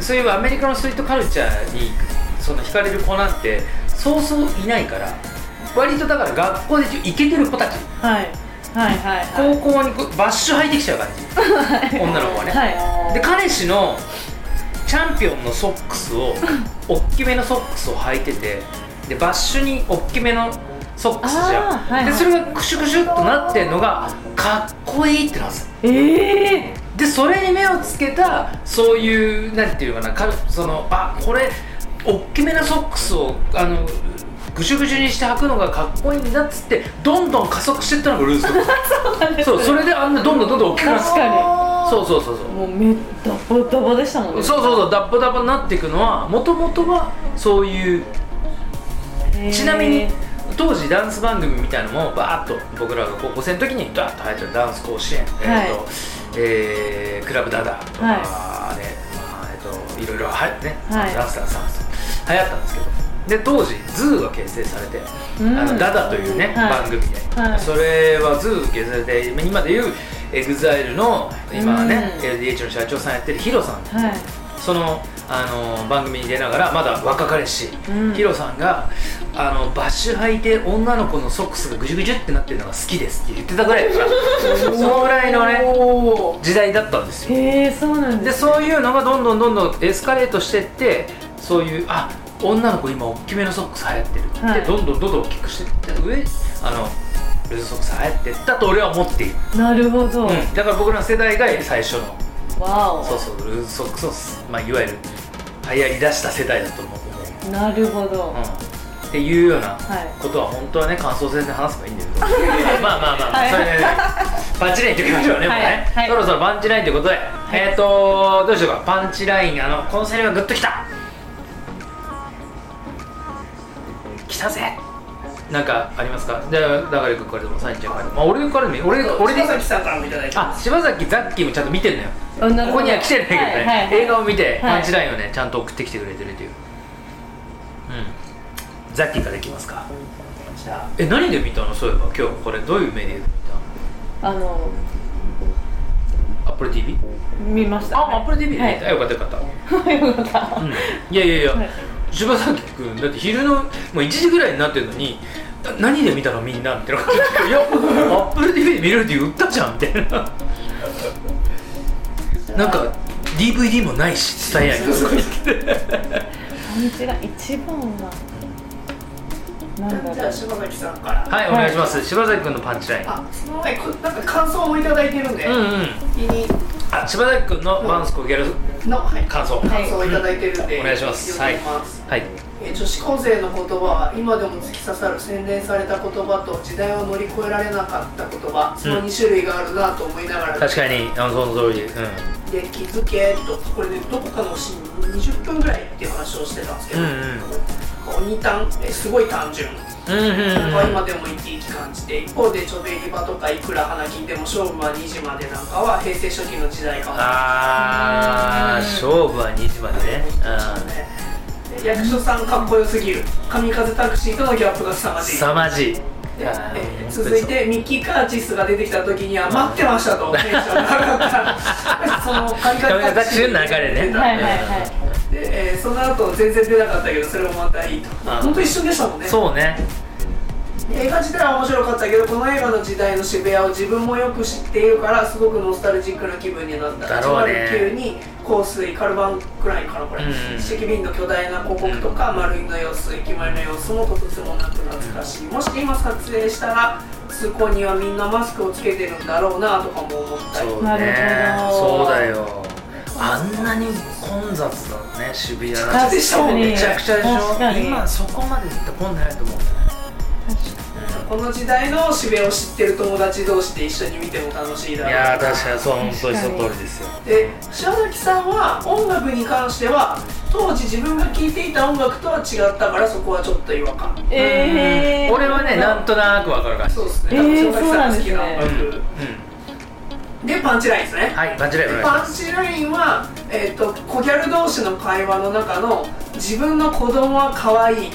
そういうアメリカのストリートカルチャーにその惹かれる子なんてそうそういないから割とだから学校でイケてる子たち。はい。はいはい高校にバッシュ履いてきちゃう感じ。女の子はね、はい。で彼氏のチャンピオンのソックスを大きめのソックスを履いててでバッシュに大きめのソックスじゃん、はいはい。でそれがクシュクシュっとなってんのがかっこいいってなんですよ。ええでそれに目をつけたそういうなんていうかなかそのあこれ大きめなソックスをあのぐしゅぐしゅにして履くのがかっこいいんだっつってどんどん加速していったのがルーズソックス。そうそれであんなどんどんどんどん大きくなって。確かに。そうそうそうそう。もうめダボダボでしたもんね。そうそうそうダッボダボになっていくのはもともとはそういうちなみに当時ダンス番組みたいなのもバーッと僕らが高校生の時にダーッと流行ってたダンス甲子園、えーとえークラブダダとか、はい。ねまあえー、といろいろはね、はい。ダンスダンスダンス流行ったんですけど。で当時 ZOO が結成されて、うん。あの DADA というね、はい。番組で、はい。それは ZOO 結成されて今でいう EXILE の今はね、うん。LDH の社長さんやってる HIRO さん。はい。そのあの番組に出ながらまだ若かりし、うん。 HIRO さんがあのバッシュ履いて女の子のソックスがぐじゅぐじゅってなってるのが好きですって言ってたぐらいだから そのぐらいのね時代だったんですよ。へえそうなんでですそういうのがどんどんどんどんエスカレートしてってそういうあ女の子今大きめのソックス流行ってるって、はい。どんどんどんどん大きくしてって上あのルーズソックス流行ってったと俺は思っている、なるほど、うん、だから僕らの世代が最初のわお。そうそうルーズソックスを、まあ、いわゆる流行りだした世代だと思う、なるほど、うん、っていうようなはい。ことは本当はね感想戦で話せばいいんだけどまあまあまあまあ、はい。それでねパンチラインときましょうね、もうね、はい。そろそろパンチラインということで、えっ、ー、とどうしようか。パンチラインあのこのセリフがグッときた。来たぜ。なんかありますか？じゃあ流れ君からでもサインちゃんからでも、まあ、俺からでもいい。俺俺で柴崎さんからもいただいてまあす柴崎ザッキーもちゃんと見てんのよここには来てないけどね、はいはいはい。映画を見てはい。パンチラインをねちゃんと送ってきてくれてるという、うん。ザッキーからいきますか。じゃえ何で見たの？そういえば今日。これどういうメディアで見あのた AppleTV? 見ました。あ AppleTV で見た、はい。あよかったよかった、よかった、うん、いやいやいや、はい。柴崎君だって昼のもう1時ぐらいになってるのにな何で見たの？みんなみたいなこと言っていや AppleTV で見れるって言ったじゃんみたいななんか DVD もないし伝えやんとか言ってパンチラ一番はなんだじゃあ柴崎さんから。はいお願いします。柴崎君のパンチライン。あその前こなんか感想もいただいてるんで、うん。うんあ柴崎君のバンスコギャルの、はい、感想。はい感想をいただいてるんで、お願いします。はい。えー女子高生の言葉は今でも突き刺さる洗練された言葉と時代を乗り越えられなかった言葉その2種類があるなと思いながら、確かにあのその通りう。ん。で気づけとこれでどこかのシーン20分ぐらいっていう話をしてたんですけど、うん鬼単えすごい単純。うんうんなんか今でも言っていい感じで。一方でちょべり場とかいくら花金でも勝負は2時までなんかは平成初期の時代かもあー勝負は2時までね。で役所さんかっこよすぎる。神風タクシーとのギャップが凄まじい。凄まじい。続いてミッキー・カーチスが出てきた時には待ってましたとテンションが上がった。その神風タクシーの流れね。はいはいはい。で、えーその後全然出なかったけどそれもまたいいと。あ本当一瞬でしたもんね。そうね映画自体は面白かったけどこの映画の時代の渋谷を自分もよく知っているからすごくノスタルジックな気分になった。だろうね。109に香水カルバンクラインかなこれ、うん。石瓶の巨大な広告とか、丸いの様子駅前の様子もとてもなく懐かしい。もし今撮影したら通行にはみんなマスクをつけてるんだろうなとかも思ったり。そうなるねほど。そうだよ。あんなに混雑だね渋谷。確だでしたもんね。めちゃくちゃでしょ？今そこまで絶対混んでないと思う。ねこの時代の渋谷を知ってる友達同士で一緒に見ても楽しいだろう。いやー確かにそう本当にその通りですよ。で柴崎さんは音楽に関しては当時自分が聴いていた音楽とは違ったからそこはちょっと違和感。えー、俺はねなんとなくわかる感じ。そうですね、えー多分柴崎さんが好きな音楽、ですね。でパンチラインですね。はいパンチラインパンチラインは、えー、とコギャル同士の会話の中の自分の子供は可愛い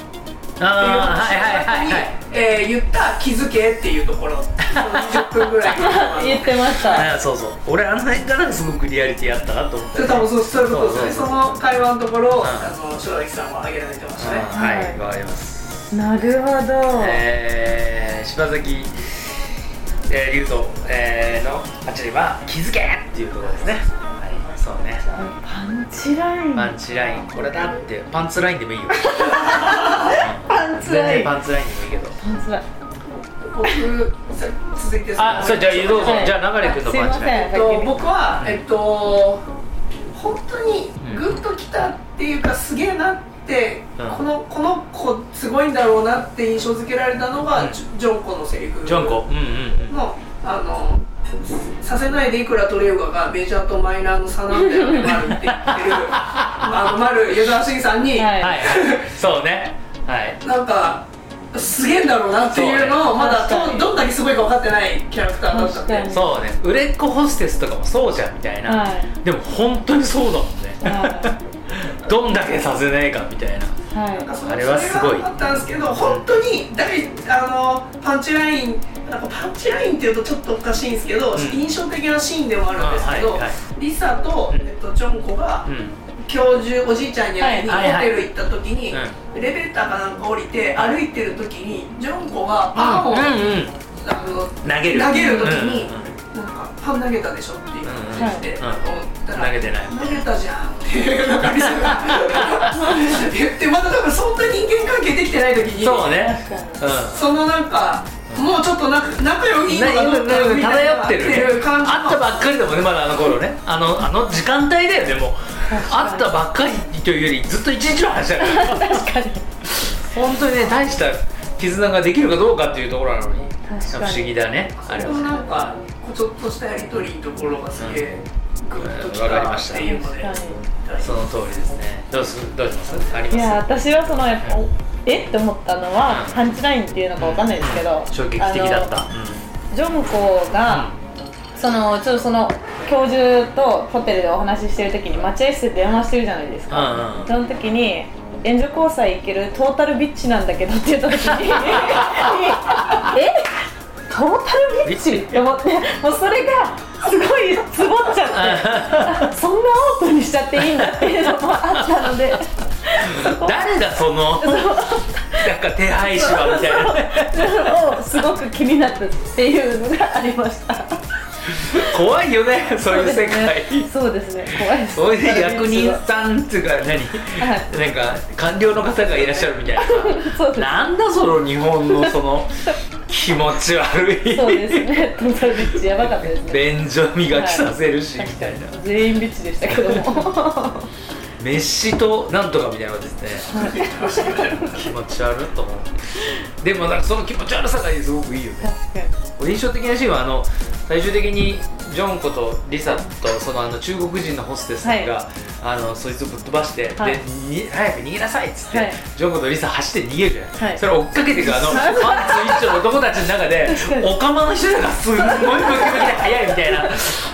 っていうああはいはいはいにはいえー言った気づけっていうところ。その20分ぐらい。の言ってました。あそうそう。俺あの辺からすごくリアリティあったなと思って。それ多分そうそういうこと。ですねそう。その会話のところを、ん。あの正崎さんは挙げられてましたね、はい。はいわかります。なるほど、えー、柴崎えー、龍斗、えー、のあっちには気づけっていうところですね。はいそうね。パンチライン。パンチライン。これだってパンツラインでもいいよ。パンツライン。全然パンツラインでもいいけど。パンツライン。僕さ続いてあそれじゃあどうぞ、はいじゃあ流れ君のパンチライン。えっと、僕は、えっと、本当にグッときたっていうか、すげえなって、うん。このこの子すごいんだろうなって印象付けられたのが、うん。ジョジョンコのセリフ。ジョンコ。うんうんうん。のあのさせないでいくら取れようかがメジャーとマイナーの差なんだよね丸って言ってる。あの丸湯沢慎さんに、はい。はいそうね。はい。なんかすげえんだろうなっていうのをまだそうね。確かに。どんだけすごいか分かってないキャラクターだったんで。そうね。売れっ子ホステスとかもそうじゃんみたいな、はい。でも本当にそうだもんね、は どんだけさせないかみたいな。はいなんかそのあれはすごいったんですけど本当に大あのパンチラインなんかパンチラインっていうとちょっとおかしいんですけど、ん。印象的なシーンでもあるんですけど、あはいはい。リサと、うん。えっと、ジョンコが、うん。教授おじいちゃんに会いにホテル行った時に、うエレベーターかなんか降りて歩いてる時にジョンコがパンを、うんうんあの投げる。投げる時に、うんうんなんかパン投げたでしょっていう感じで、うん投げてない。投げたじゃんっていうなんか 言ってまだ多分そんな人間関係できてない時にそうね。うん。そのなんかもうちょっと仲仲良いのかどうかみたいな。漂っていう感じったばっかりだもんねまだあの頃ね。あのあの時間帯だよねも。う会ったばっかりというよりずっと一日の話だから。確かに。本当にね大した絆ができるかどうかっていうところなのに。不思議だね。あれは。なんかちょっとしたやり取りのところがすげえグッときたっていうのでその通りですね。どうすどうします？ありいやま私はそのやっぱおえ？って思ったのはうん。パンチラインっていうのかわかんないですけどす衝撃的だった。ジョンコが、そのちょっとその教授とホテルでお話ししてる時に待合室で電話してるじゃないですか、うんうん。その時に援助交際行けるトータルビッチなんだけどって言った時に え？トータルビッチって思ってもうそれがすごい ツボっちゃって。あ そんなオープンにしちゃっていいんだっていうのもあったので。誰だその？なんか手配師はみたいな。をすごく気になったっていうのがありました 怖いよねそういう世界。そうですね。怖いです。それで役人さんっていうか何、はい。なんか官僚の方がいらっしゃるみたいななんだその日本のその 気持ち悪い。そうですね。トルビッチやばかったですね。便所磨きさせるし、みたいな。全員ビッチでしたけども。メッシとなんとかみたいなことですね。気持ち悪い。と思う。でもなんかその気持ち悪さがすごくいいよね。印象的なシーンはあの最終的にジョンコとリサとそのあの中国人のホステスが、はい。あのそいつをぶっ飛ばして、はい。でに早く逃げなさいっつって、はい。ジョンコとリサ走って逃げるじゃない、はい。それを追っかけていくあのパンツ一丁の男たちの中で 確かに。オカマの人らがすんごいムキムキで速いみたいな。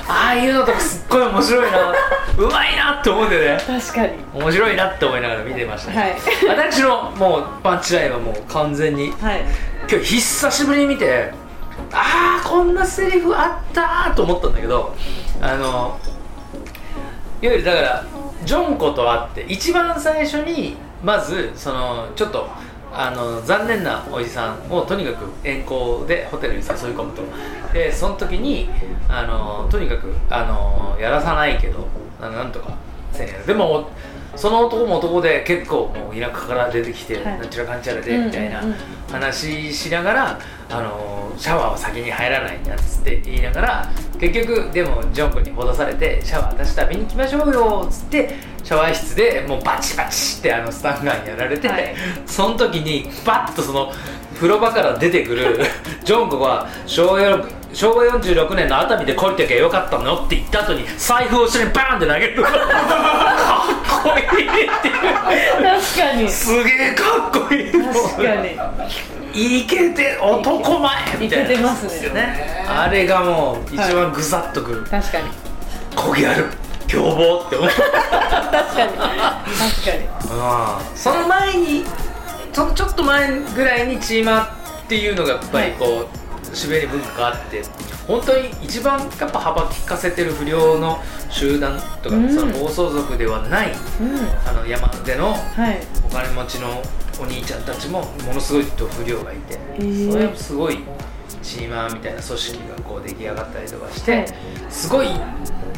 ああいうのとかすっごい面白いな。うまいなって思うんだよね。確かに。面白いなって思いながら見てました、はい。私のもうパンチラインはもう完全にはい。今日久しぶりに見てああこんなセリフあったーと思ったんだけどあのいわゆるだからジョンコと会って一番最初にまずそのちょっとあの残念なおじさんをとにかく遠行でホテルに誘い込むと。でその時にあのとにかくあのやらさないけどななんとかせんでもその男も男で結構もう田舎から出てきて、はい。なんちゃらかんちゃらでみたいな話しながら、あのシャワーは先に入らないんだっつって言いながら結局でもジョン君に戻されてシャワー私と浴びに行きましょうよっつってシャワー室でもうバチバチってあのスタンガンやられて、はい。その時にバッとその風呂場から出てくる ジョン君は昭和よ昭和46年の熱海で懲りてきゃよかったのって言った後に財布を後ろにバーンって投げる。かっこいいっていう。確かに。すげえかっこいいの確かにいけて男前みたいな。いけてますね。あれがもう一番グサッとくる、確かに。こぎある凶暴って思う。確かに。確かに。うん。その前にそのちょっと前ぐらいにチーマーっていうのがやっぱりこう、渋谷に文化があって本当に一番やっぱ幅利かせてる不良の集団とか、うん。その暴走族ではないうん。あの山手のはい。お金持ちのお兄ちゃんたちもものすごい不良がいて、ー。それはすごいチーマーみたいな組織がこう出来上がったりとかして、はい。すごい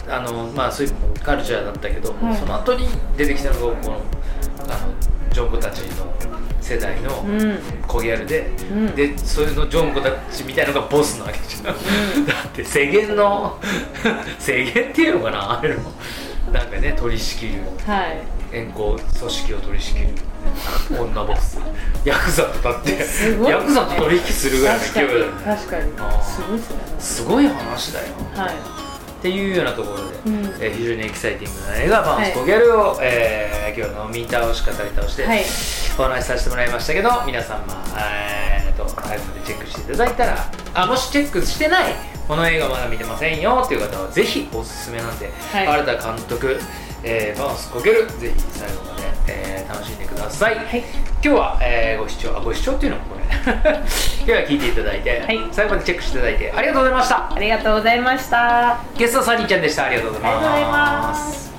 あのまあそういうカルチャーだったけど、はい。その後に出てきたのがこのあのジョンコたちの世代のうん。コギャルで、うん。でそういうのジョンコたちみたいのがボスなわけじゃん、だって制限の 制限っていうのかなあれの。なんかね取り仕切る。はい。組織を取り仕切る女ボス。ヤクザとだってヤクザと取引するぐらいの勢いだよね。確かにすごいですね。すごい話だよ。はい。っていうようなところで、うん。えー非常にエキサイティングな映画「バウンスコギャルを」えー今日の見倒し語り倒して、はい。お話しさせてもらいましたけど皆さんまあえーと iPhone でチェックしていただいたらあもしチェックしてないこの映画まだ見てませんよっていう方はぜひおすすめなんで、はい。新田監督、えーバウンスコギャルぜひ最後まで、えー楽しんでください、はい。今日は、えーご視聴あご視聴っていうのもこれ 今日は聞いていただいて、はい。最後までチェックしていただいてありがとうございました。ありがとうございました。ゲストはサニーちゃんでした。ありがとうございます。ありがとうございます